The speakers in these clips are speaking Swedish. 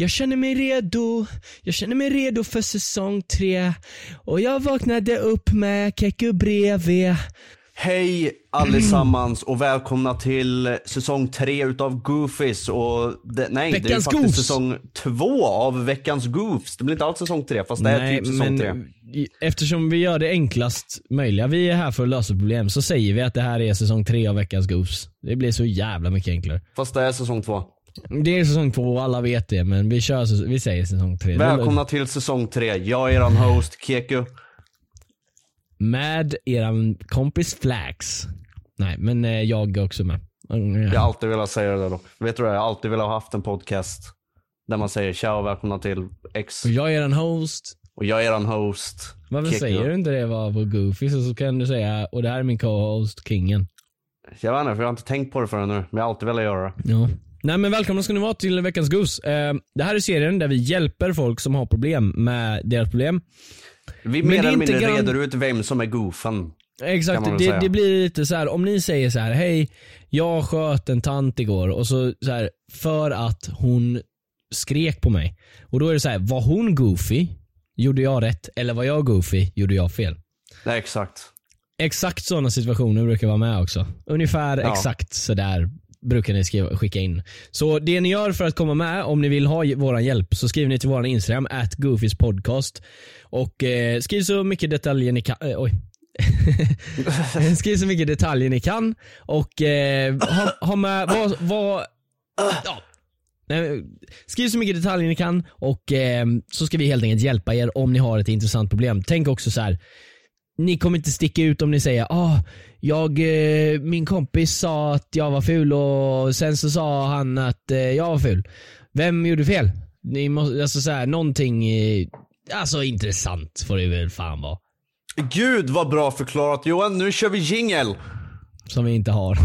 Jag känner mig redo, jag känner mig redo för säsong tre. Och jag vaknade upp med Keku bredvid. Hej allesammans och välkomna till säsong tre utav Goofies och det, nej det är Veckans faktiskt Goofs. säsong två av veckans Goofs. Det blir inte alls säsong tre fast det är typ säsong tre. i- eftersom vi gör det enklast möjliga, vi är här för att lösa problem, så säger vi att det här är säsong tre av veckans Goofs. Det blir så jävla mycket enklare. Fast det är säsong två. Det är säsong två och alla vet det, men vi, kör, vi säger säsong tre. Välkomna till säsong tre. Jag är eran host Keku. Med eran kompis Flax. Nej, men eh, jag är också med. Jag har alltid velat säga det där dock. Vet du det? Jag har alltid velat ha haft en podcast där man säger tja och välkomna till X. Och jag är en host. Och jag är eran host. Varför Keku. säger du inte det var på Goofy så, så kan du säga, och det här är min co-host Kingen. Jag vet inte, för jag har inte tänkt på det förrän nu. Men jag har alltid velat göra det. Ja. Nej men välkomna ska ni vara till veckans Goose. Eh, det här är serien där vi hjälper folk som har problem med deras problem. Vi Men mer eller mindre gran- reder ut vem som är goofen. Exakt, det, det blir lite så här om ni säger så här: hej, jag sköt en tant igår och så, så här, för att hon skrek på mig. Och då är det så här: var hon goofy? Gjorde jag rätt? Eller var jag goofy? Gjorde jag fel? Nej exakt. Exakt sådana situationer brukar vara med också. Ungefär Ja. exakt sådär brukar ni skriva, skicka in. Så det ni gör för att komma med, om ni vill ha vår hjälp, så skriver ni till vår Instagram, at podcast Och eh, skriv så mycket detaljer ni kan. Eh, oj. skriv så mycket detaljer ni kan och eh, ha, ha med vad, vad ja. Nej, Skriv så mycket detaljer ni kan och eh, så ska vi helt enkelt hjälpa er om ni har ett intressant problem. Tänk också så här. Ni kommer inte sticka ut om ni säger ah, jag, eh, min kompis sa att jag var ful och sen så sa han att eh, jag var ful. Vem gjorde fel? Ni måste, alltså så här, någonting, eh, alltså intressant får det väl fan vara. Gud vad bra förklarat Johan, nu kör vi jingle. Som vi inte har.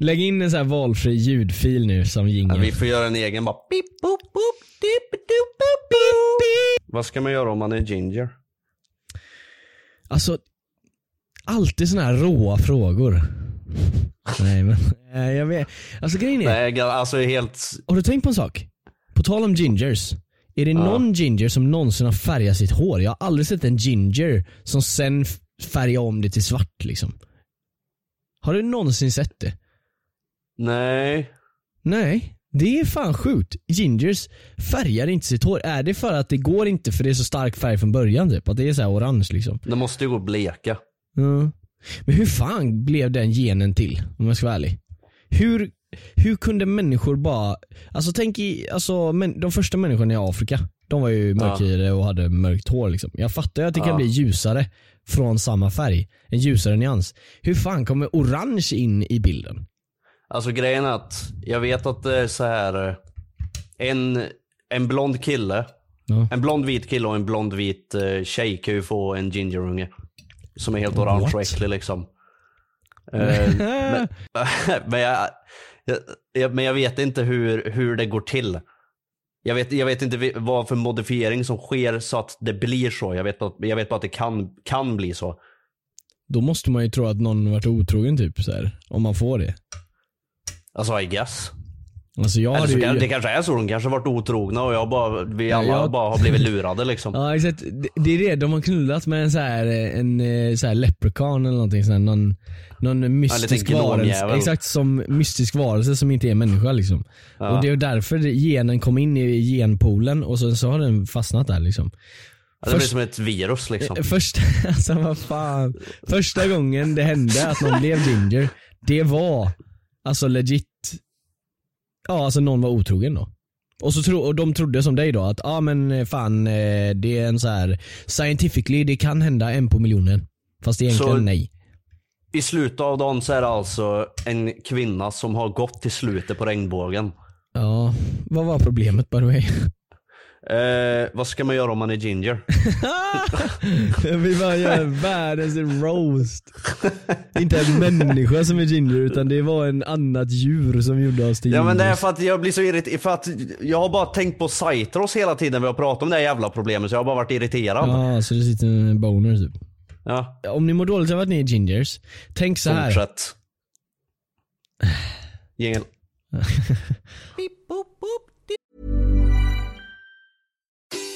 Lägg in en så här valfri ljudfil nu som Ja, jingel. vi får göra en egen bara beep, boop, boop, deep, doop, boop, boop. Vad ska man göra om man är ginger? Alltså, alltid såna här råa frågor. Nej men, jag vet. Alltså grejen är, Nej alltså helt, har du tänkt på en sak? På tal om gingers. Är det någon ginger som någonsin har färgat sitt hår? Jag har aldrig sett en ginger som sen färgar om det till svart liksom. Har du någonsin sett det? nej. Nej, det är fan sjukt. Gingers färgar inte sitt hår. Är det för att det går inte för det är så stark färg från början typ? Att det är så här orange liksom? Det måste ju gå bleka. Ja. Men hur fan blev den genen till? Om jag ska vara ärlig. Hur, hur kunde människor bara, alltså tänk i, alltså men, de första människorna i Afrika, de var ju mörkhyade och hade mörkt hår liksom. Jag fattar ju att det kan Ja. bli ljusare från samma färg, en ljusare nyans. Hur fan kommer orange in i bilden? Alltså grejen är att, jag vet att det är så här eh, en, en blond kille, Ja. en blond vit kille och en blond vit eh, tjej kan ju få en gingerunge. Som är helt orange What? och äcklig liksom. Eh, men, men, jag, jag, men jag vet inte hur, hur det går till. Jag vet, jag vet inte vad för modifiering som sker så att det blir så. Jag vet, bara- jag vet bara att det kan, kan bli så. Då måste man ju tro att någon varit otrogen typ så här, om man får det. Alltså I guess. Alltså jag Eller så ju... kan, det kanske är så, de kanske varit otrogna och jag bara, vi Ja, alla jag- bara har blivit lurade liksom. Ja exakt, det, är det. De har knullat med en så här, en eh, så här leprechaun eller någonting så här, någon, någon mystisk liten varelse. Exakt som mystisk varelse som inte är människa liksom. Och det är därför genen kom in i genpoolen och så, så har den fastnat där liksom. Ja, det blir först- som ett virus liksom. Första, alltså vad fan. Första gången det hände att någon blev ginger, det var alltså legit, ja alltså någon var otrogen då. Och, så tro, och de trodde som dig då att, ja ah, men eh, fan eh, det är en så här scientifically det kan hända en på miljonen. Fast egentligen Så- nej. I slutet av dagen så är det alltså en kvinna som har gått till slutet på regnbågen. Ja, vad var problemet by the way? Eh, vad ska man göra om man är ginger? Vi bara gör världens roast. Inte en människa som är ginger utan det var en annat djur som gjorde oss till Ja men det är för att jag blir så irriterad, för att jag har bara tänkt på Cytros hela tiden när vi har pratat om det här jävla problemet så jag har bara varit irriterad. Ja, så det sitter en boner typ. Ja, Om ni mår dåligt av att ni är gingers, tänk så här. fortsätt. Jingel.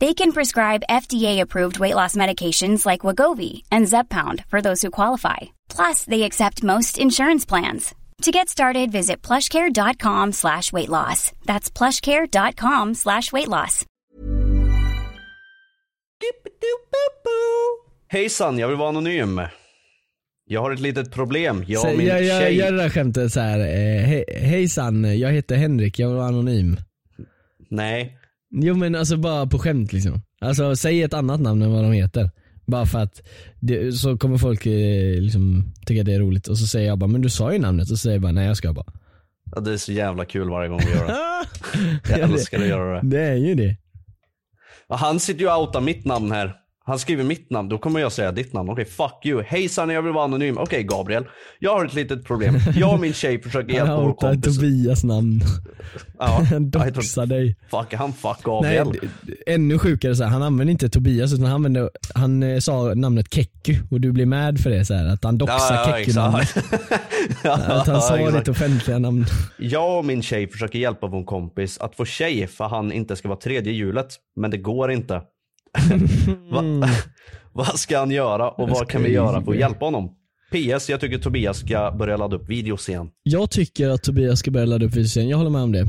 They can prescribe FDA-approved weight loss medications like Wagovi and Zepbound for those who qualify. Plus, they accept most insurance plans. To get started, visit plushcare.com slash weight loss. That's plushcare.com slash weight loss. Hejsan, jag vill vara anonym. Jag har ett litet problem. Jag och Säg, min jag, jag, tjej... gör det där skämtet så här. Eh, hej, hejsan, jag heter Henrik, jag vill vara anonym. Nej. Jo men alltså bara på skämt liksom. Alltså säg ett annat namn än vad de heter. Bara för att det, så kommer folk eh, liksom tycka det är roligt och så säger jag bara, men du sa ju namnet och så säger jag bara, nej jag ska bara. Ja, det är så jävla kul varje gång vi gör det. Ja, Jag älskar att göra det. Det är ju det. Ja, Han sitter ju och outar mitt namn här. Han skriver mitt namn, då kommer jag säga ditt namn. Okej, fuck you. Hejsan, jag vill vara anonym. Okej, Gabriel. Jag har ett litet problem. Jag och min tjej försöker hjälpa vår kompis. Tobias namn. Ja, Han doxar dig. Fuck, han fuck Nej, Gabriel. d- ännu sjukare så här, han använde inte Tobias utan han, använde, han eh, sa namnet Kekku och du blir mad för det så här, att han doxar Kekku-namnet. Att han sa exakt. ditt offentliga namn. Jag och min tjej försöker hjälpa vår kompis att få tjej för han inte ska vara tredje hjulet. Men det går inte. Va, vad ska han göra och vad kan vi göra för att hjälpa honom? PS, jag tycker Tobias ska börja ladda upp videos igen. Jag tycker att Tobias ska börja ladda upp videos igen, jag håller med om det.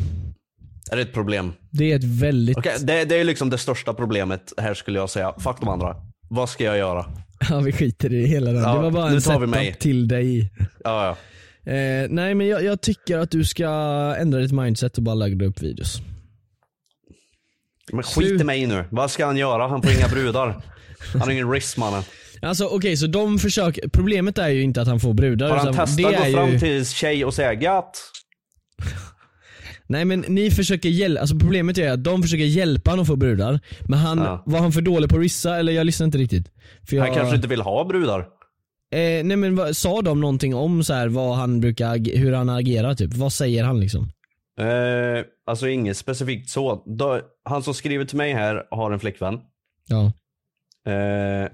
Är det ett problem? Det är ett väldigt, Okej, det, det är liksom det största problemet här skulle jag säga. Fuck de andra. Vad ska jag göra? ja vi skiter i hela den. Ja, det var bara nu en setup till dig. Ja, ja. Eh, nej men jag, jag tycker att du ska ändra ditt mindset och bara ladda upp videos. Men skit i mig nu. Vad ska han göra? Han får inga brudar. Han har ingen risk mannen. Alltså okej så de försöker, problemet är ju inte att han får brudar. Har han testat att gå fram till tjej och säga gatt? Nej men ni försöker hjälpa, alltså problemet är att de försöker hjälpa honom att få brudar. Men han, Ja. var han för dålig på att rissa eller jag lyssnade inte riktigt. För jag, Han kanske inte vill ha brudar. eh, nej men vad, sa de någonting om så här, vad han brukar, hur han agerar typ? Vad säger han liksom? Eh, alltså inget specifikt så. Då, han som skriver till mig här har en flickvän. Ja. Eh,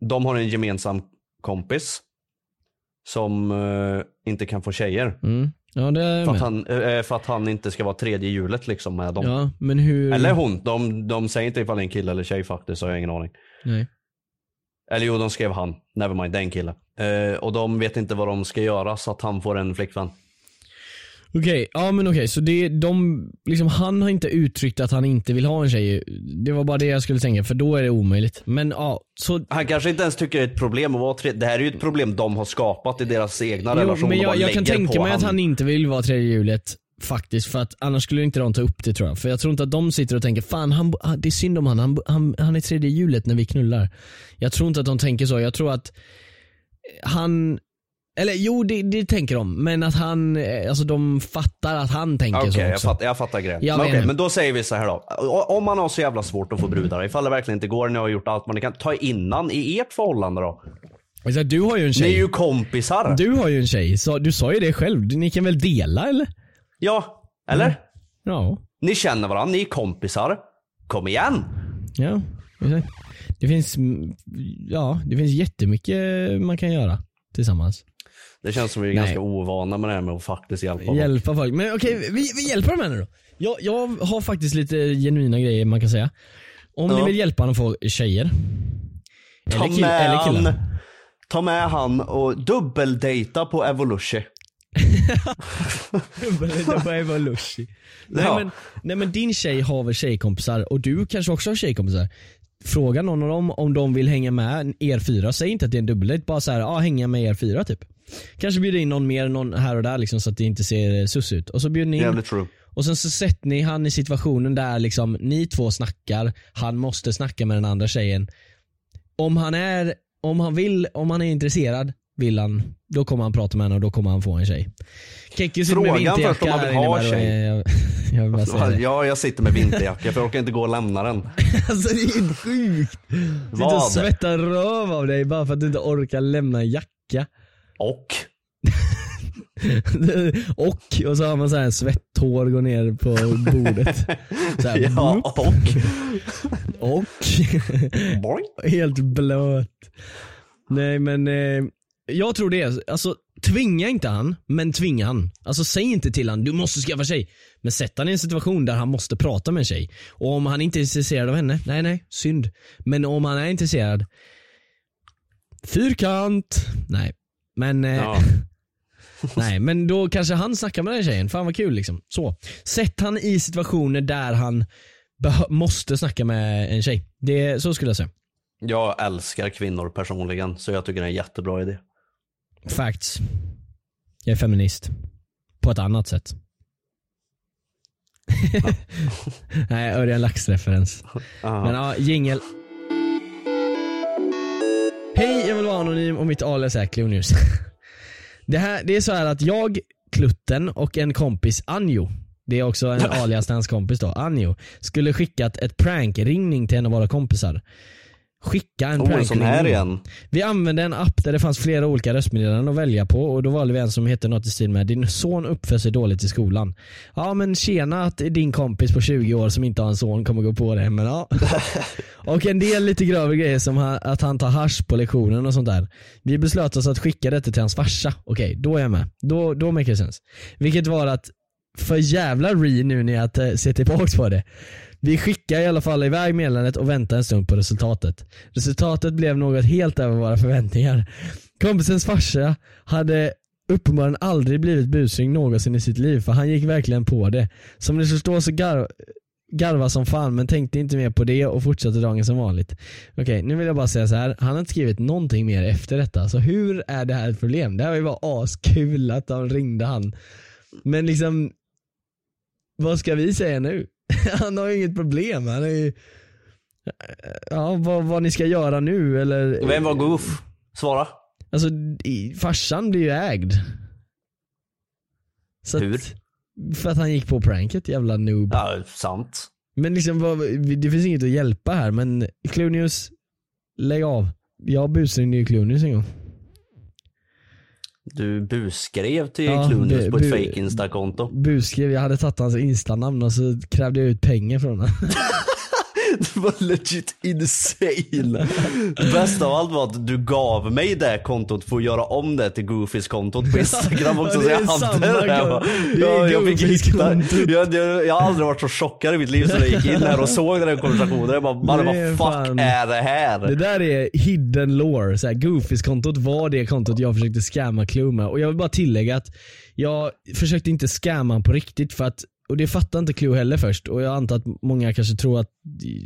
de har en gemensam kompis. Som eh, inte kan få tjejer. Mm. Ja det är För att, han, eh, för att han inte ska vara tredje hjulet liksom med dem. Ja men hur? Eller hon. De, de säger inte ifall det är en kille eller tjej faktiskt, så jag har ingen aning. Nej. Eller jo, de skrev han. Nevermind, det är en kille. Eh, och de vet inte vad de ska göra så att han får en flickvän. Okej, ja men okej så det, de, liksom han har inte uttryckt att han inte vill ha en tjej. Det var bara det jag skulle tänka för då är det omöjligt. Men ja, så Han kanske inte ens tycker det är ett problem att vara tredje. Det här är ju ett problem de har skapat i deras egna Jo, relation. men jag, jag kan tänka mig att han. han inte vill vara tredje hjulet faktiskt för att annars skulle inte de ta upp det tror jag. För jag tror inte att de sitter och tänker fan han, ah, det är synd om han, han, han, han är tredje hjulet när vi knullar. Jag tror inte att de tänker så, jag tror att han eller jo det, det tänker de, men att han, eh, alltså de fattar att han tänker Okej, så jag, också. fattar, jag fattar grejen. Jag Men, inte. men då säger vi så här då. Om man har så jävla svårt att få brudar, ifall det verkligen inte går, ni har gjort allt man kan, ta innan i ert förhållande då. Du har ju en Ni tjej. är ju kompisar. Du har ju en tjej, så du sa ju det själv. Ni kan väl dela eller? Ja, eller? Ja. Ni känner varandra, ni är kompisar. Kom igen. Ja. Det finns, mm, ja, det finns jättemycket man kan göra tillsammans. Det känns som vi är Nej. ganska ovana med det här med att faktiskt hjälpa. Hjälpa folk. Men okej, vi, vi hjälper dem här nu då. Jag, jag har faktiskt lite genuina grejer man kan säga. Om Ja. ni vill hjälpa honom få tjejer. Ta Eller, kill, med eller han, killar. ta med han och dubbeldejta på Evolution. det var lushi. Nej, Ja. men, nej men din tjej har väl tjejkompisar och du kanske också har tjejkompisar. Fråga någon av dem om de vill hänga med er fyra. Säg inte att det är en dubbeldejt, bara så här, ja hänga med er fyra typ. Kanske bjuda in någon mer, någon här och där liksom så att det inte ser sus ut. Och så bjuder ni in Jävligt true. och sen så sätter ni han i situationen där liksom ni två snackar, han måste snacka med den andra tjejen. Om han är, om han vill, om han är intresserad, vill han, då kommer han prata med henne och då kommer han få en tjej. Kekki sitter med Fråga vinterjacka först om han vill här inne ha tjej. Jag, jag det. Ja, jag sitter med vinterjacka för jag orkar inte gå och lämna den. Alltså det är helt sjukt. Sitter och svettar röv av dig bara för att du inte orkar lämna en jacka. Och? och, och så har man så här en svettår går ner på bordet. Så här, Ja, och? och. Helt blöt. Nej men, eh, jag tror det. Alltså tvinga inte han, men tvinga han. Alltså säg inte till han, du måste skaffa tjej. Men sätt han i en situation där han måste prata med en tjej. Och om han inte är intresserad av henne, nej nej, synd. Men om han är intresserad, fyrkant. Nej. Men, eh, Ja. nej men då kanske han snackar med den tjejen. Fan vad kul liksom. Så. Sätt han i situationer där han måste snacka med en tjej. Det, så skulle jag säga. Jag älskar kvinnor personligen så jag tycker det är en jättebra idé. Facts. Jag är feminist. På ett annat sätt. Nej, Örjan Lax-referens. Men ja, jingel. Hej, jag vill vara anonym och mitt alias är Cleo News. Det, här, det är så här att jag, Klutten och en kompis, Anjo, det är också en alias till hans kompis då, Anjo, skulle skickat ett prankringning till en av våra kompisar. Skicka en Oh, här igen. Vi använde en app där det fanns flera olika röstmeddelanden att välja på och då valde vi en som hette något i stil med Din son uppför sig dåligt i skolan. Ja men tjena att din kompis på 20 år som inte har en son kommer gå på det men ja. Och en del lite grövre grejer som att han tar hasch på lektionen och sånt där. Vi beslöt oss att skicka detta till hans farsa. Okej, då är jag med. Då, då make it sense. Vilket var att för jävla re nu när jag ser tillbaks på det. Vi skickar i alla fall iväg meddelandet och väntar en stund på resultatet. Resultatet blev något helt över våra förväntningar. Kompisens farsa hade uppenbarligen aldrig blivit busring någonsin i sitt liv för han gick verkligen på det. Som ni förstår så garv garva som fan men tänkte inte mer på det och fortsatte dagen som vanligt. Okej, nu vill jag bara säga så här. han har inte skrivit någonting mer efter detta. Så hur är det här ett problem? Det här var ju bara askul att de ringde han. Men liksom, vad ska vi säga nu? han har ju inget problem. Han är ju, ja, vad, vad ni ska göra nu eller? Vem var goof? Svara. Alltså i- farsan blir ju ägd. Så Hur? Att, för att han gick på pranket, jävla noob. Ja, sant. Men liksom, vad, det finns inget att hjälpa här men Clunius, lägg av. Jag busringde ju Clunius en gång. Du busskrev till Ja, Clunius bu- på ett bu- fake instakonto. Busskrev, jag hade tagit hans instanamn och så krävde jag ut pengar från honom. Det var legit insane. Bästa av allt var att du gav mig det kontot för att göra om det till Goofys kontot på Instagram också. Så jag hade det. Jag, konto. bara, Det är ja, jag, fick Goofys hitta, jag, jag, jag har aldrig varit så chockad i mitt liv som jag gick in här och såg den här konversationen. Jag bara, är vad fuck fan- är det här? Det där är hidden lore. Så här, Goofys-kontot var det kontot jag försökte scamma Clue med. Och jag vill bara tillägga att jag försökte inte scamma på riktigt för att och det fattar inte Clue heller först och jag antar att många kanske tror att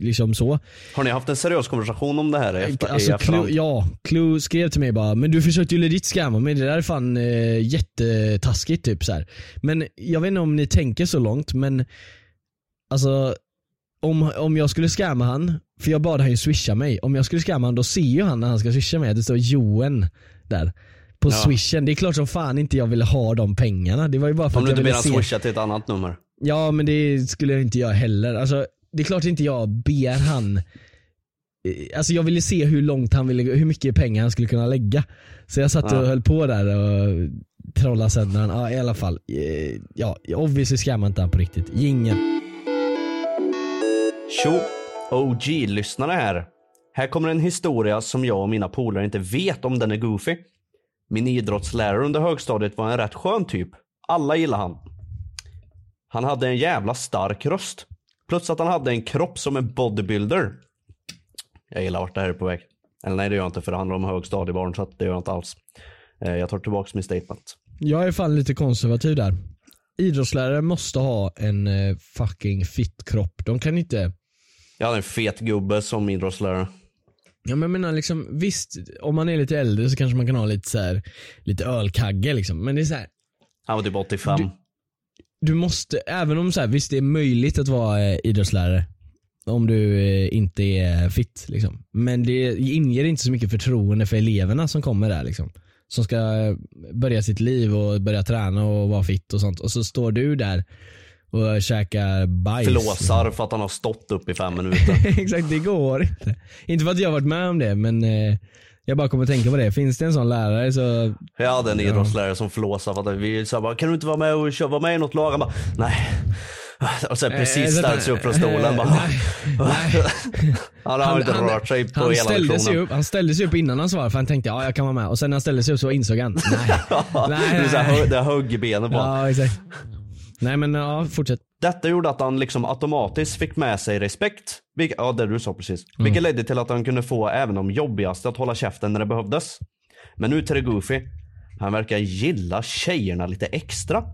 liksom så. Har ni haft en seriös konversation om det här efter, i Alltså, Clue, ja, Clue skrev till mig bara, men du försökte ju legit scamma mig, det där är fan eh, jättetaskigt typ så här. Men jag vet inte om ni tänker så långt men alltså om, om jag skulle scamma han, för jag bad han ju swisha mig, om jag skulle scamma han då ser ju han när han ska swisha mig att det står Joen där. På Ja. swishen, det är klart som fan inte jag ville ha de pengarna. Det var ju bara för Om att du jag inte ber ville han se. swisha till ett annat nummer. Ja men det skulle jag inte göra heller. Alltså, det är klart inte jag ber han eh, Alltså jag ville se hur långt han ville, hur mycket pengar han skulle kunna lägga. Så jag satt och Ja. höll på där och trollade sönder han. Ja i alla fall. Eh, Ja, obviously scammar inte han på riktigt. Ingen. Tjo! OG-lyssnare här. Här kommer en historia som jag och mina polare inte vet om den är goofy. Min idrottslärare under högstadiet var en rätt skön typ. Alla gillade han. Han hade en jävla stark röst. Plus att han hade en kropp som en bodybuilder. Jag gillar vart det här är på väg. Eller nej det gör jag inte för det handlar om högstadiebarn så att det gör jag inte alls. Eh, Jag tar tillbaka min statement. Jag är fan lite konservativ där. Idrottslärare måste ha en eh, fucking fit kropp. De kan inte Jag hade en fet gubbe som idrottslärare. Ja men jag menar liksom, visst om man är lite äldre så kanske man kan ha lite så här, lite ölkagge liksom. Men det är så här, Han var typ 85. Du- du måste, även om så här, visst det är möjligt att vara eh, idrottslärare. Om du eh, inte är fit liksom. Men det inger inte så mycket förtroende för eleverna som kommer där liksom. Som ska eh, börja sitt liv och börja träna och vara fit och sånt. Och så står du där och käkar bajs. Flåsar för att han har stått upp i fem minuter. Exakt, det går inte. Inte för att jag har varit med om det men jag bara kommer att tänka på det. Finns det en sån lärare så Jag hade en idrottslärare som flåsade för att vi sa bara, kan du inte vara med och köra, vara med i något lag? Han bara, nej. Och sen precis ställde sig upp från stolen bara, nej, Han har inte rört sig på han hela ställde sig upp, Han ställde sig upp innan han svarade för han tänkte ja jag kan vara med. Och sen när han ställde sig upp så insåg han, nej. nej, det, är så här, nej. det högg i benen på. Ja exakt. Nej men ja, fortsätt. Detta gjorde att han liksom automatiskt fick med sig respekt. Vilket, ja det du sa precis. Mm. Vilket ledde till att han kunde få även de jobbigaste att hålla käften när det behövdes. Men nu till det Goofy. Han verkar gilla tjejerna lite extra.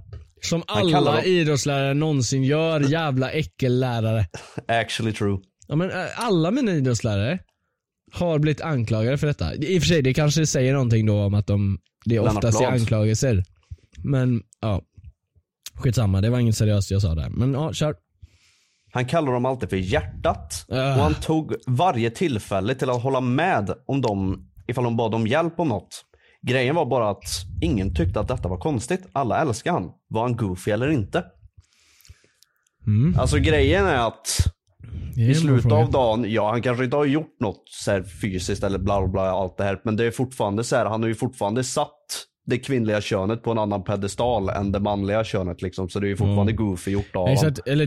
Som alla dem- idrottslärare någonsin gör, jävla äckellärare. Actually true. Ja men äh, alla mina idrottslärare har blivit anklagade för detta. I och för sig det kanske säger någonting då om att de, det oftast är anklagelser. Men ja, skitsamma det var inget seriöst jag sa där. Men ja, kör. Han kallar dem alltid för hjärtat. Ah. Och han tog varje tillfälle till att hålla med om dem ifall de bad om hjälp om något. Grejen var bara att ingen tyckte att detta var konstigt. Alla älskade han. Var han goofy eller inte? Mm. Alltså grejen är att i slutet av dagen, ja han kanske inte har gjort något så fysiskt eller bla bla allt det här. Men det är fortfarande så här, han har ju fortfarande satt det kvinnliga könet på en annan pedestal än det manliga könet liksom. Så det är ju fortfarande goofy gjort av. Exakt, eller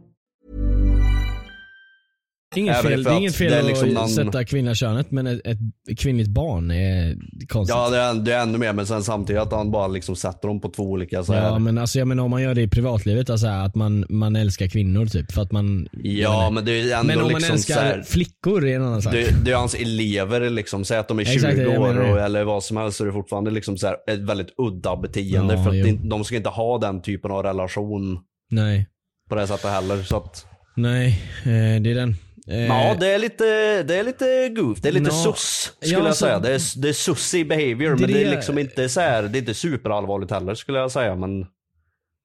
Det är inget fel, det är att inget fel att liksom någon- sätta kvinnliga könet men ett, ett kvinnligt barn är konstigt. Ja det är, det är ännu mer men sen samtidigt att han bara liksom sätter dem på två olika så här. Ja men alltså jag menar om man gör det i privatlivet, alltså att man, man älskar kvinnor typ för att man Ja men det är ändå Men om man liksom älskar så här, flickor är en annan sak. det, det är hans elever liksom, säg att de är 20 Exakt, år och, eller vad som helst så är det fortfarande liksom så här, ett väldigt udda beteende Ja, för att det, de ska inte ha den typen av relation Nej, på det sättet heller. Så att, nej, eh, det är den. Eh, ja det är lite, det är lite goof, det är lite Nå, sus ja, skulle jag alltså- säga. Det är, det är sussig behavior Det men det är är- liksom inte så här, det är inte superallvarligt heller skulle jag säga men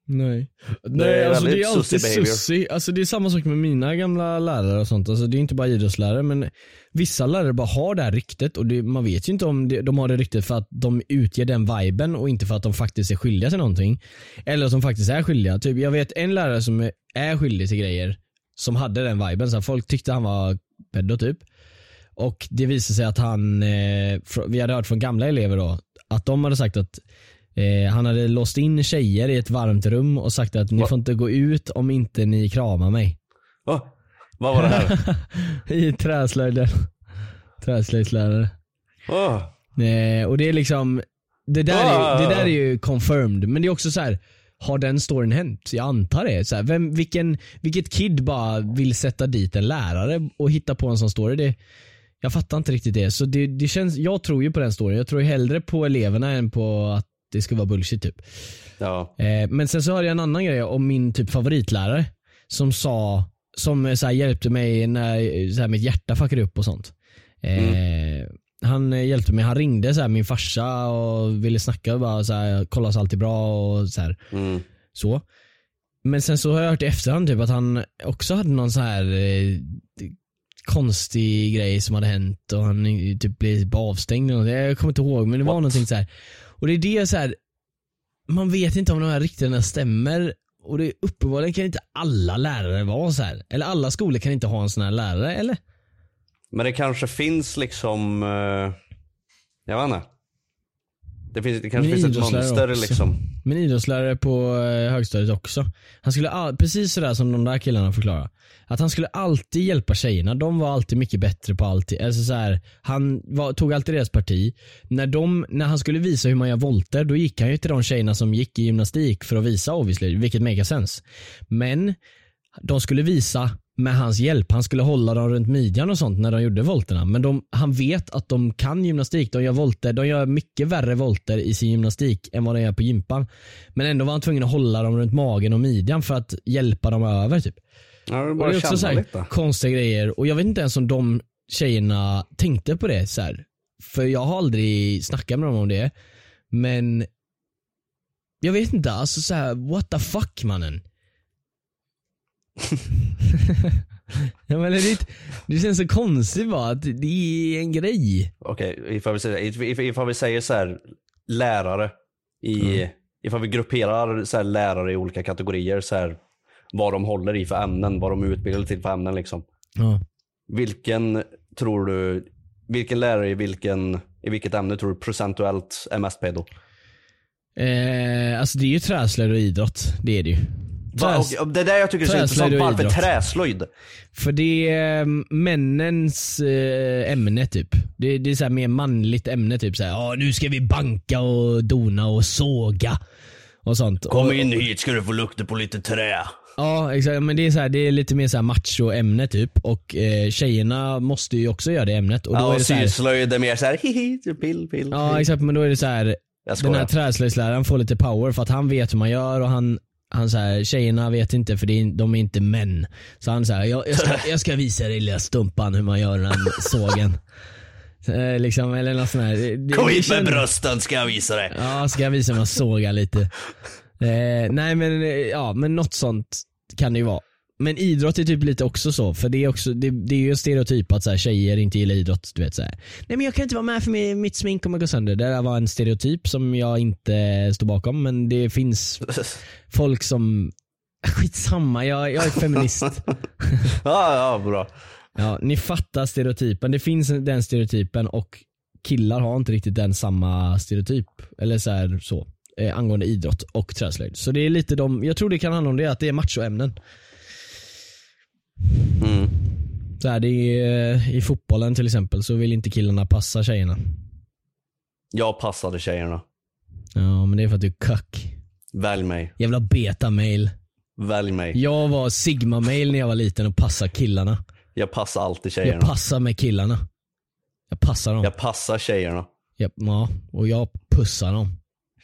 Nej. är Nej alltså det är alltid sussi. Alltså det är samma sak med mina gamla lärare och sånt. Alltså det är inte bara idrottslärare men vissa lärare bara har det här ryktet och det, man vet ju inte om det, de har det ryktet för att de utger den viben och inte för att de faktiskt är skyldiga till någonting. Eller de faktiskt är skyldiga. Typ, jag vet en lärare som är- är skyldig till grejer som hade den viben. Så folk tyckte han var pedo typ. Och det visade sig att han, eh, vi hade hört från gamla elever då, att de hade sagt att eh, han hade låst in tjejer i ett varmt rum och sagt att ni Va? får inte gå ut om inte ni kramar mig. oh, vad var det här? I träslöjden. Träslöjdslärare. Oh. Eh, och det är liksom, det där, är, Ah. det där är ju confirmed. Men det är också så här. Har den storyn hänt? Jag antar det. Så här, vem, vilken, vilket kid bara vill sätta dit en lärare och hitta på en sån story? Det, jag fattar inte riktigt det. Så det, det känns, jag tror ju på den storyn. Jag tror ju hellre på eleverna än på att det ska vara bullshit typ. Ja. Eh, men sen så hörde jag en annan grej om min typ favoritlärare som sa, som så här, hjälpte mig när så här, mitt hjärta fuckade upp och sånt. Eh, Han eh, hjälpte mig, han ringde så här, min farsa och ville snacka och bara så här, kolla så allt är bra och så här. Mm. Så. Men sen så har jag hört i efterhand typ att han också hade någon så här eh, konstig grej som hade hänt och han eh, typ blev avstängd eller något. Jag kommer inte ihåg men det var What? någonting så här. Och det är det så här. man vet inte om de här ryktena stämmer och det uppenbarligen kan inte alla lärare vara så här. Eller alla skolor kan inte ha en sån här lärare eller? Men det kanske finns liksom, eh, jag vet inte. Det, finns, det kanske finns ett mönster också. liksom. Men idrottslärare på eh, högstadiet också. Han skulle all, precis sådär som de där killarna förklarar. Att han skulle alltid hjälpa tjejerna. De var alltid mycket bättre på allt. Alltså så här, han var, tog alltid deras parti. När, de, när han skulle visa hur man gör volter, då gick han ju till de tjejerna som gick i gymnastik för att visa obviously, vilket make sense. Men de skulle visa med hans hjälp. Han skulle hålla dem runt midjan och sånt när de gjorde volterna. Men de, han vet att de kan gymnastik. De gör volter. De gör mycket värre volter i sin gymnastik än vad de gör på gympan. Men ändå var han tvungen att hålla dem runt magen och midjan för att hjälpa dem över. Typ. Ja, det är Och bara det är också så här, lite. konstiga grejer. Och jag vet inte ens om de tjejerna tänkte på det. Så här. För jag har aldrig snackat med dem om det. Men jag vet inte, alltså så här, what the fuck mannen. ja, men det, det känns så konstigt bara att det är en grej. Okej, ifall vi säger, if- if- ifall vi säger så här, lärare i, Mm. ifall vi grupperar så här, lärare i olika kategorier, så här, vad de håller i för ämnen, vad de är utbildade till för ämnen liksom. Ja. Vilken tror du, vilken lärare i, vilken, i vilket ämne tror du procentuellt är mest pedo? Eh, alltså det är ju träslöjd och idrott, det är det ju. Va, Träs- och, det är det jag tycker är så intressant. och Varför träslöjd? För det är eh, männens eh, ämne typ. Det, det är så här mer manligt ämne typ såhär, ja nu ska vi banka och dona och såga. Och sånt. Kom och, in hit ska du få lukta på lite trä. Ja exakt, men det är, så här, det är lite mer så här macho ämne typ. Och eh, tjejerna måste ju också göra det ämnet. Och då Ja, är och det så här, syslöjd är mer såhär hihi, pill, pill. Ja pill. exakt, men då är det så här. Den här träslöjdsläraren får lite power för att han vet hur man gör och han han så här, tjejerna vet inte för är, de är inte män. Så han säger jag, jag, ska, jag ska visa dig lilla stumpan hur man gör den sågen. Eh, liksom, eller något sånt här. Kom hit med brösten ska jag visa dig. Ja, ska jag visa hur man sågar lite. Eh, nej men, eh, ja, men något sånt kan det ju vara. Men idrott är typ lite också så, för det är, också, det, det är ju en stereotyp att så här, tjejer inte gillar idrott. Du vet, så här. Nej men jag kan inte vara med för mi- mitt smink kommer gå sönder. Det där var en stereotyp som jag inte står bakom men det finns folk som, skitsamma jag, jag är feminist. ja, ja, bra. ja, ni fattar stereotypen, det finns den stereotypen och killar har inte riktigt den samma stereotyp. Eller så här, så. Eh, angående idrott och träslöjd. Så det är lite de, jag tror det kan handla om det, att det är machoämnen. Mm. Så här, det är, eh, I fotbollen till exempel så vill inte killarna passa tjejerna. Jag passade tjejerna. Ja men det är för att du är kack. Välj mig. Jävla beta-mail. Välj mig. Jag var sigma-mail när jag var liten och passade killarna. Jag passar alltid Jag tjejerna. passar med killarna. Jag passar dem. Jag passar tjejerna. Ja, ja, och jag pussar dem.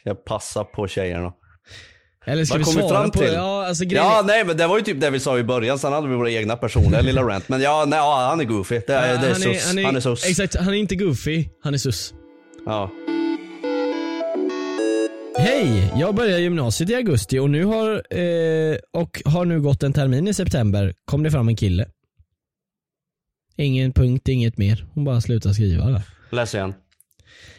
Jag passar på tjejerna. Eller ska Vad vi svara fram på till? det? Ja, alltså grejen Ja, är- nej men det var ju typ det vi sa i början, sen hade vi våra egna personliga lilla rant. Men ja, nej, ja, han är goofy. Det är, det är han, sus. han, är, han är sus. Exakt, han är inte goofy, han är sus. Ja. Hej! Jag börjar gymnasiet i augusti och nu har, eh, och har nu gått en termin i september. Kom det fram en kille. Ingen punkt, inget mer. Hon bara slutar skriva där. Läs igen.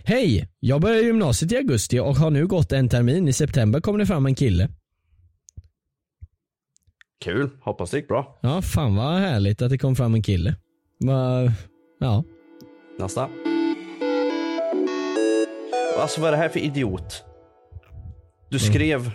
Hej! Jag börjar gymnasiet i augusti och har nu gått en termin. I september kom det fram en kille. Kul, hoppas det gick bra. Ja, fan vad härligt att det kom fram en kille. Va, ja. Nästa. Alltså vad är det här för idiot? Du skrev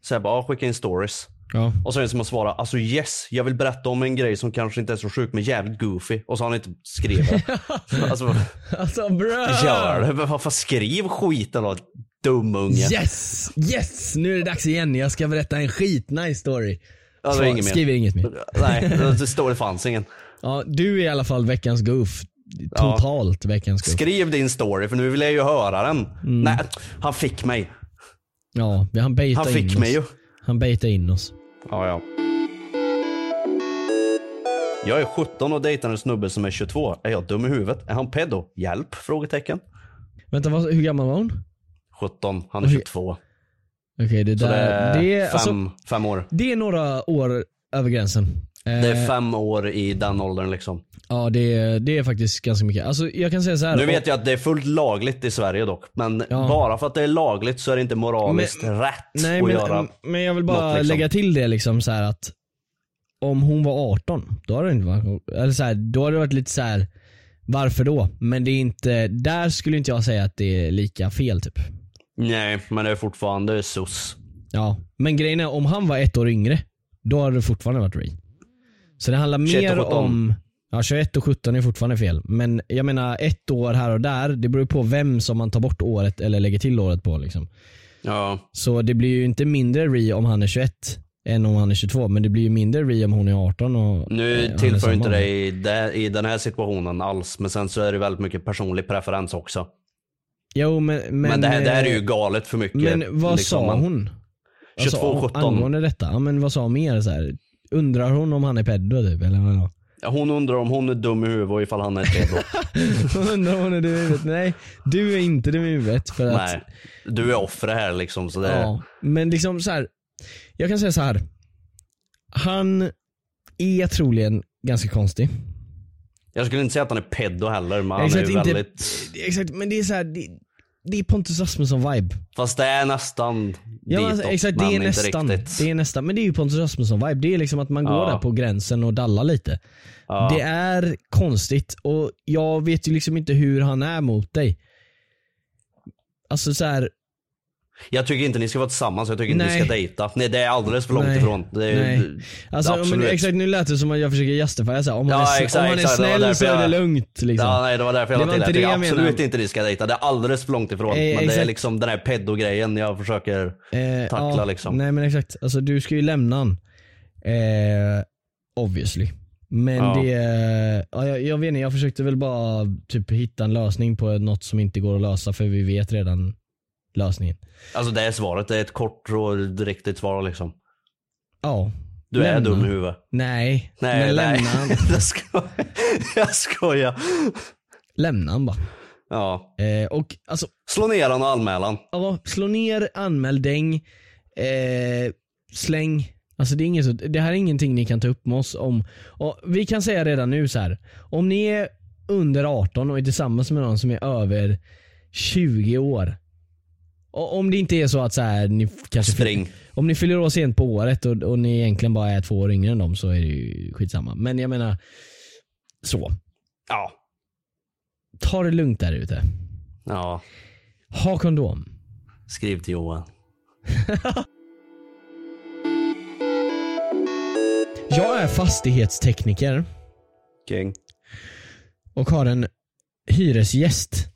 såhär bara, ah, skicka in stories. Ja. Och så är det som att svara, alltså yes, jag vill berätta om en grej som kanske inte är så sjuk men jävligt goofy. Och så har han inte skrivit det. alltså Alltså brö! gör det, fan skriv skiten då. Dum unge. Yes! Yes! Nu är det dags igen. Jag ska berätta en skitnice story. Ja, var inget. Skriver inget mer. Nej, det står det fanns ingen. Ja, du är i alla fall veckans goof. Totalt veckans goof. Skriv din story för nu vill jag ju höra den. Mm. Nej, han fick mig. Ja, han baitar Han fick in mig ju. oss. Han baitar in oss. Ja, ja. Jag är 17 och dejtar en snubbe som är 22. Är jag dum i huvudet? Är han pedo? Hjälp? Frågetecken. Vänta, vad, hur gammal var hon? 17, han är Oj. 22. Okej, det Så där. det är det, är, fem, alltså, fem år. det är några år över gränsen. Det är Eh, fem år i den åldern liksom. Ja, det är, det är faktiskt ganska mycket. Alltså, jag kan säga så här. Nu vet jag att det är fullt lagligt i Sverige dock. Men Ja. bara för att det är lagligt så är det inte moraliskt rätt Nej, att men, göra. men jag vill bara något, liksom. lägga till det liksom så att om hon var 18, då hade det inte varit, eller så här, då hade det varit lite så här. varför då? Men det är inte, där skulle inte jag säga att det är lika fel typ. Nej, men det är fortfarande sus. Ja, men grejen är om han var ett år yngre, då hade det fortfarande varit Ray. Så det handlar 21 och mer 17. om, ja 21 och 17 är fortfarande fel. Men jag menar ett år här och där, det beror på vem som man tar bort året eller lägger till året på liksom. Ja, Så det blir ju inte mindre Ri om han är 21 än om han är 22, men det blir ju mindre Ri om hon är 18 och nu eh, är tillför inte det i, den här situationen alls. Men sen så är det väldigt mycket personlig preferens också. Jo men, men, Men, det, här, det här är eh, ju galet för mycket. Men vad liksom. sa hon? Vad sa 22, hon 17. Angående detta, ja, men vad sa hon mer så här? Undrar hon om han är pedo typ eller vadå? Hon undrar om hon är dum i huvudet och ifall han är pedo. Hon undrar om hon är dum i huvudet. Nej, du är inte dum i huvudet för att Nej, du är offret här liksom. Så det, Ja, men liksom så här. Jag kan säga så här. Han är troligen ganska konstig. Jag skulle inte säga att han är pedo heller, men han Exakt, är ju inte- väldigt... Exakt, men det är så här. Det, det är Pontus Rasmusson vibe. Fast det är nästan Ja, ditåt, exakt, det men är inte nästan. riktigt. Det är nästan. Men det är ju Pontus Rasmusson vibe. Det är liksom att man går Ja. där på gränsen och dallar lite. Ja. Det är konstigt och jag vet ju liksom inte hur han är mot dig. Alltså så här. Jag tycker inte ni ska vara tillsammans, jag tycker inte Nej. ni ska dejta. Nej, det är alldeles för långt Nej. ifrån. Det är, Nej. Alltså, men, absolut. exakt, nu lät det som att jag försöker justify så här, om, han Ja, är, exakt, om han är exakt. Snäll så är det jag- lugnt. Liksom. Ja, nej, det var därför jag Det var till inte det. Jag jag absolut menade. inte ni ska dejta. Det är alldeles för långt ifrån. Eh, men det är exakt. liksom den här pedo-grejen jag försöker Eh, tackla ja, liksom. Nej men exakt, alltså du ska ju lämna han. Eh, obviously. Men Ja. det, ja, jag, jag vet inte, jag försökte väl bara typ hitta en lösning på något som inte går att lösa för vi vet redan lösningen. Alltså det är svaret. Det är ett kort och riktigt svar liksom. Ja. Du är lämna. dum i huvudet. Nej, Nej, men nej. lämna han. jag skojar. Jag skojar. lämna han bara. Ja. Eh, och alltså, Slå ner han och anmälan. ja, slå ner, anmäl, däng, eh, släng. Alltså det, är inget, så- det här är ingenting ni kan ta upp med oss om. Och vi kan säga redan nu så här. om ni är under 18 och är tillsammans med någon som är över 20 år. Om det inte är så att så här, ni kanske Spring. om ni fyller år sent på året och, och ni egentligen bara är två år yngre än dem så är det ju skitsamma. Men jag menar, så. Ja. Ta det lugnt där ute. Ja. Ha kondom. Skriv till Johan. Jag är fastighetstekniker King. och har en hyresgäst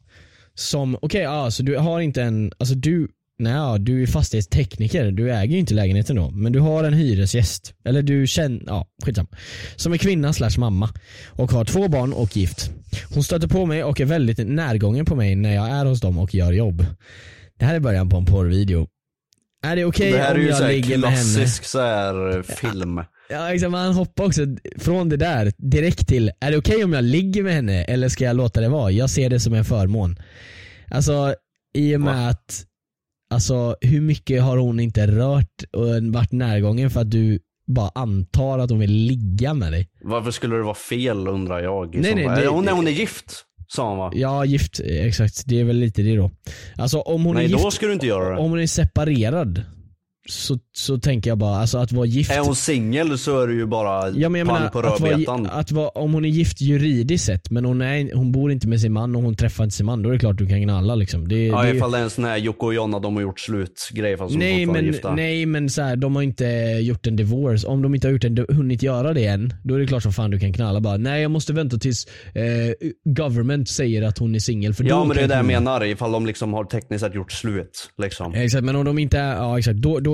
som, okej ja, så du har inte en, alltså du, nej du är fastighetstekniker, du äger ju inte lägenheten då, men du har en hyresgäst, eller du känner, ja skitsamma. Som är kvinna slash mamma och har två barn och gift. Hon stöter på mig och är väldigt närgången på mig när jag är hos dem och gör jobb. Det här är början på en porrvideo. Är det okej det här är om ju så jag här ligger med henne? klassisk så här film. Ja exakt, men han hoppar också från det där direkt till, är det okej om jag ligger med henne eller ska jag låta det vara? Jag ser det som en förmån. Alltså i och med att, alltså hur mycket har hon inte rört och varit närgången för att du bara antar att hon vill ligga med dig? Varför skulle det vara fel undrar jag? Nej, nej, det- hon, är, hon är gift, sa han va? Ja gift, exakt, det är väl lite det då. Alltså om hon nej, är gift, då ska du inte göra det. om hon är separerad, så, så tänker jag bara, alltså att vara gift Är hon singel så är det ju bara Ja men jag pang menar, på att vara, rödbetan. att vara, om hon är gift juridiskt sett men hon, är, hon bor inte med sin man och hon träffar inte sin man, då är det klart du kan gnalla liksom. Det, Ja det, ifall det är en sån här Jocke och Jonna, de har gjort slut grej fast nej, men, gifta. nej men så här, de har inte gjort en divorce. Om de inte har gjort en, hunnit göra det än, då är det klart som fan du kan knalla bara. Nej jag måste vänta tills eh, government säger att hon är singel. Ja men det är det jag menar, ifall de liksom har tekniskt sett gjort slut. Liksom. Exakt, men om de inte är, ja exakt, då, då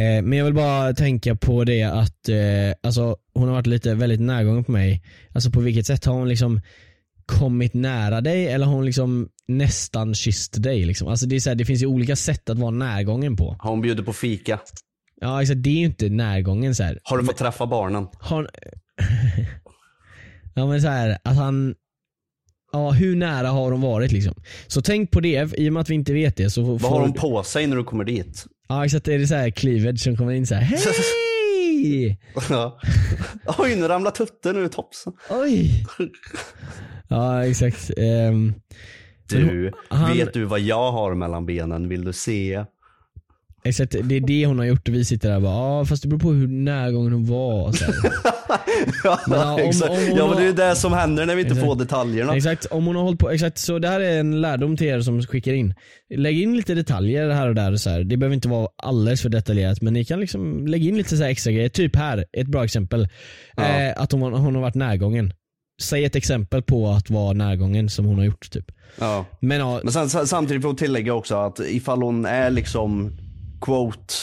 Eh, men jag vill bara tänka på det att eh, alltså, hon har varit lite väldigt närgången på mig. Alltså på vilket sätt har hon liksom kommit nära dig eller har hon liksom nästan kysst dig? Liksom? Alltså det, är så här, det finns ju olika sätt att vara närgången på. Har hon bjudit på fika? Ja exakt, det är ju inte närgången så här. Har du fått träffa barnen? Har... ja men så här, att han Ja hur nära har de varit liksom? Så tänk på det, i och med att vi inte vet det så Vad har hon på sig när du kommer dit? Ja exakt, är det så här cleavage som kommer in så här. hej! Ja. Oj, nu ramlar tutten ur topsen. Oj! Ja exakt. Ehm, Du, han- vet du vad jag har mellan benen? Vill du se? Exakt, det är det hon har gjort och vi sitter där och bara ja fast det beror på hur närgången hon var. Så. Ja, Men ja, om- exakt. om ja men det är ju det som händer när vi inte Exakt. får detaljerna. Exakt, om hon har hållit på, exakt så det här är en lärdom till er som skickar in. Lägg in lite detaljer här och där och så här. Det behöver inte vara alldeles för detaljerat men ni kan liksom lägga in lite så extra grejer. Typ här, ett bra exempel. Ja. Eh, att hon, hon har varit närgången. Säg ett exempel på att vara närgången som hon har gjort typ. Ja. Men ja, Men sen, sa- samtidigt får jag tillägga också att ifall hon är liksom, quote,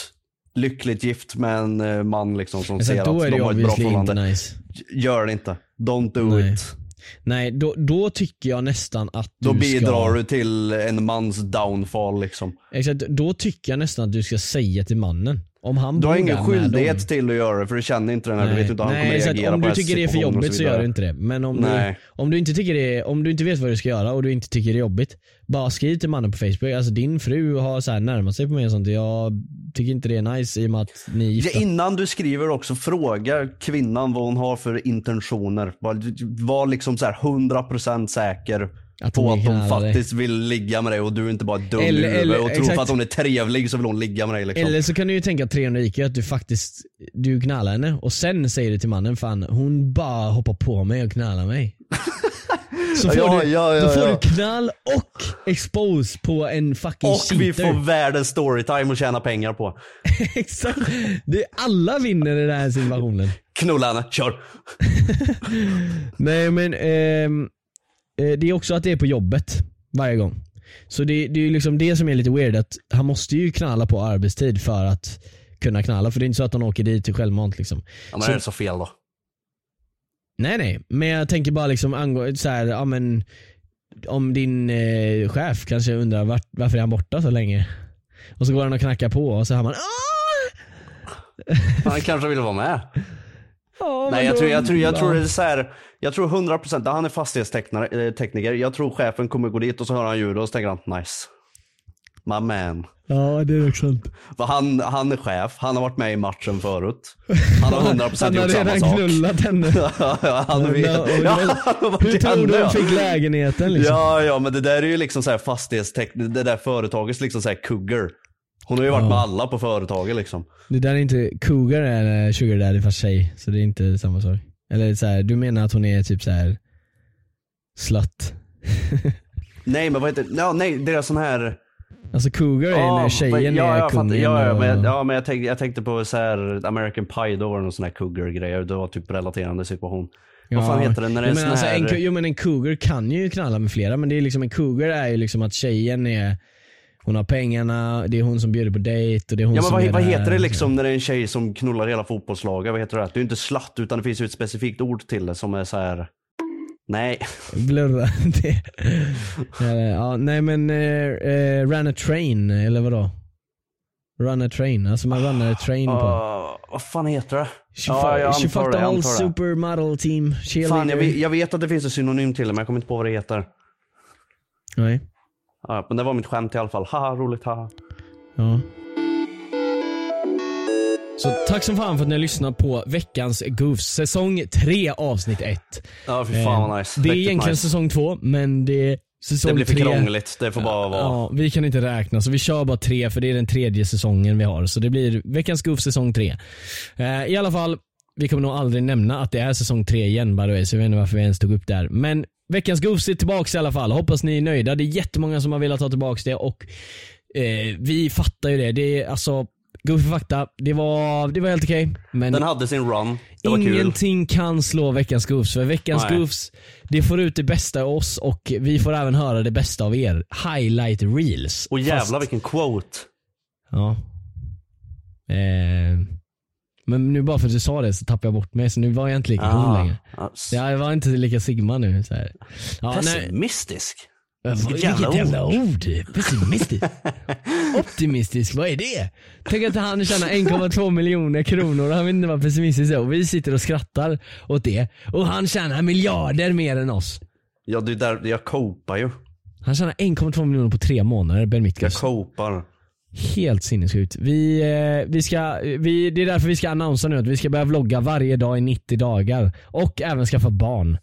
lyckligt gift med en eh, man liksom som ser då att de har ett bra förhållande. inte nice. Gör det inte. Don't do Nej. it. Nej, då, då tycker jag nästan att Då du bidrar ska... du till en mans downfall liksom. Exakt, då tycker jag nästan att du ska säga till mannen. Om han Du har ingen skyldighet dem. till att göra det för du känner inte den här, du vet inte hur han kommer reagera Om på du den tycker det är för jobbigt så vidare. gör du inte det. Men om du, om, du inte tycker det, om du inte vet vad du ska göra och du inte tycker det är jobbigt, bara skriv till mannen på Facebook. Alltså din fru har så här närmat sig på mig och sånt. Jag tycker inte det är nice i och med att ni är Ja, gifta. innan du skriver också, fråga kvinnan vad hon har för intentioner. Var, var liksom så här 100% säker Att på att hon dig. faktiskt vill ligga med dig och du är inte bara dum Eller- eller- och tror exakt. för att hon är trevlig så vill hon ligga med dig liksom. Eller så kan du ju tänka 300 IQ att du faktiskt, du knallar henne och sen säger du till mannen fan hon bara hoppar på mig och knallar mig. Så får, Ja, du, ja, ja, då får du knall och expose på en fucking och vi cheater. får världens storytime att tjäna pengar på. Exakt. Det, alla vinner i den här situationen. Knulla henne, kör! Nej men ehm, eh, det är också att det är på jobbet varje gång. Så det, det är liksom det som är lite weird att han måste ju knalla på arbetstid för att kunna knalla för det är inte så att han åker dit till självmant liksom. Ja, men Så- är det så fel då? Nej nej, men jag tänker bara liksom angående så här, ja men om din eh, chef kanske undrar vart, varför är han borta så länge? Och så går han och knackar på och så hör man "Åh!" Han kanske vill vara med. Ja, Nej jag tror, jag tror, jag tror ja. det är så här, jag tror 100%, han är fastighetstekniker, jag tror chefen kommer gå dit och så hör han ljud och så tänker han nice. My man. Ja det är också sant. För han, han är chef, han har varit med i matchen förut. Han har 100% Han har gjort samma redan sak. knullat henne. ja, han vet. Ja, och det Ja, var- han har varit Hur tror du henne, ja. fick lägenheten liksom? Ja, ja, men det där är ju liksom så här fastighetsteknik, det där företagets liksom så här kugger. Hon har ju varit Ja. med alla på företaget liksom. Det där är inte, Cougar är eh, Sugar Daddy fast tjej, så det är inte samma sak. Eller så här, du menar att hon är typ så här slut? Nej men vad heter det? Ja, nej det är sån här Alltså Cougar är när tjejen ja, är kungen ja, ja, och, men, ja men jag tänkte, jag tänkte på så här American Pie, då var det någon sån här cougar-grejer. Det var typ relaterande situation. Vad fan heter det när det är Jo, sån men alltså, här... en, jo men en cougar kan ju knalla med flera men det är liksom en cougar är ju liksom att tjejen är hon har pengarna, det är hon som bjuder på dejt och det är hon Ja men som vad, vad heter det liksom när det är en tjej som knullar hela fotbollslaget? Vad heter det? Det är inte slatt utan det finns ju ett specifikt ord till det som är så här. Nej. Blurra. det. Ja, ja, nej men eh, eh, run a train eller vadå? Run a train, alltså man runnar ett train på. Uh, vad fan heter det? She, Ja, fu- jag she fucked the whole supermodel team. Fan jag vet, jag vet att det finns en synonym till det men jag kommer inte på vad det heter. Nej. Ja, men det var mitt skämt i alla fall. Haha roligt, haha. Ja. Så tack som fan för att ni har lyssnat på veckans Goofs säsong 3 avsnitt 1. Ja fy fan vad nice. Det är Riktigt egentligen nice. säsong 2 men det är säsong Det blir för 3. krångligt, det får bara vara. Ja, vi kan inte räkna så vi kör bara tre för det är den tredje säsongen vi har. Så det blir veckans Goof säsong 3. Eh, I alla fall, vi kommer nog aldrig nämna att det är säsong 3 igen by the way, så jag vet inte varför vi ens tog upp det här. Men veckans Goofs är tillbaks i alla fall. Hoppas ni är nöjda. Det är jättemånga som har velat ta tillbaks det och eh, vi fattar ju det. Det är alltså, Goofy fakta, det var, det var helt okej. men Den hade sin run. Det. Ingenting kan slå veckans Goofs. För veckans Nej. Goofs, det får ut det bästa av oss och vi får även höra det bästa av er. Highlight reels. Och jävlar Fast- vilken quote. Ja. Eh, men nu bara för att du sa det så tappade jag bort mig så nu var jag inte lika cool längre. Ja, Jag var inte lika sigma nu. Så här. Ja. Pessimistisk. Vilket Vilket jävla jävla ord. Pessimistisk. Optimistisk, vad är det? Tänk att han tjänar 1,2 miljoner kronor och han vet inte vad pessimistisk är och vi sitter och skrattar åt det. Och han tjänar miljarder mer än oss. Ja det är där, jag kopar ju. Han tjänar 1,2 miljoner på tre månader, Ben Jag Mitkus. Helt sinnessjukt. Vi, eh, vi ska, vi, det är därför vi ska annonsa nu att vi ska börja vlogga varje dag i 90 dagar. Och även skaffa barn.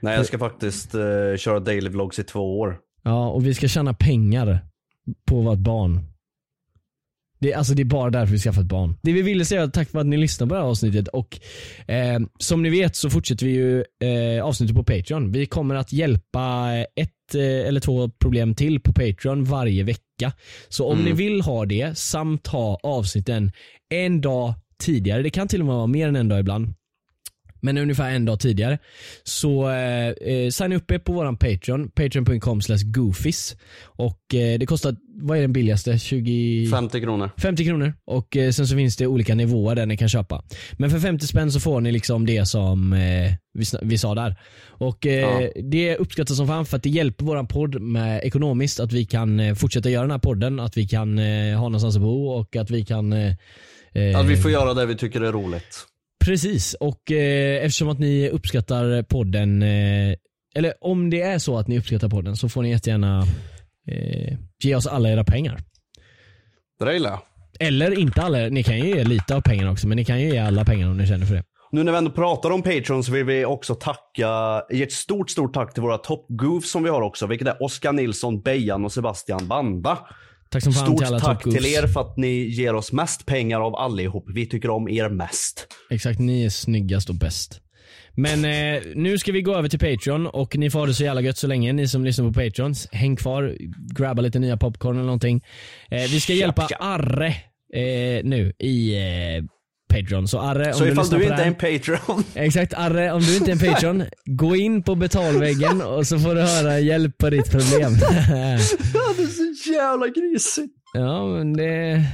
Nej jag ska faktiskt eh, köra daily vlogs i två år. Ja, och vi ska tjäna pengar på ett barn. Det, är- alltså det är bara därför vi ska skaffa ett barn. Det vi ville säga tack för att ni lyssnade på det här avsnittet och eh, som ni vet så fortsätter vi ju eh, avsnittet på Patreon. Vi kommer att hjälpa ett eh, eller två problem till på Patreon varje vecka. Så om Mm. ni vill ha det samt ha avsnitten en dag tidigare, det kan till och med vara mer än en dag ibland, men ungefär en dag tidigare. Så eh, eh, signa upp er på våran Patreon, patreon.com goofies. Och eh, det kostar, vad är den billigaste? 20... 50 kronor. 50 kronor och eh, sen så finns det olika nivåer där ni kan köpa. Men för 50 spänn så får ni liksom det som eh, vi, vi sa där. Och eh, Ja. det uppskattas som fan för att det hjälper våran podd med ekonomiskt att vi kan eh, fortsätta göra den här podden, att vi kan eh, ha någonstans att bo och att vi kan eh, Att vi får göra det vi tycker är roligt. Precis, och eftersom att ni uppskattar podden, eller om det är så att ni uppskattar podden så får ni jättegärna eh, ge oss alla era pengar. Det där gillar jag. Eller inte alla, ni kan ju ge lite av pengarna också men ni kan ju ge alla pengar om ni känner för det. Nu när vi ändå pratar om Patreon så vill vi också tacka, ge ett stort, stort tack till våra top goofs som vi har också, vilket är Oskar Nilsson, Bejan och Sebastian Banda. Tack som fan Stort till alla tack till er för att ni ger oss mest pengar av allihop. Vi tycker om er mest. Exakt, ni är snyggast och bäst. Men eh, nu ska vi gå över till Patreon och ni får ha det så jävla gött så länge ni som lyssnar på Patreons. Häng kvar, grabba lite nya popcorn eller någonting. Eh, vi ska hjälpa. Arre eh, nu i eh, Patreon. Så Arre om Så du ifall du inte är en Patreon, Exakt, Arre om du inte är en Patreon, gå in på betalväggen och så får du höra hjälp på ditt problem. ja, det är så jävla grisigt. ja men det,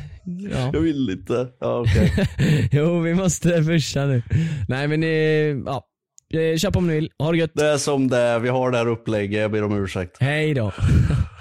ja. Jag vill inte. Ja, okej. Jo vi måste pusha nu. Nej men eh, ja, Eh, köp om ni vill, ha det gött. Det är som det är. Vi har det här upplägget. Jag ber om ursäkt. Hej då.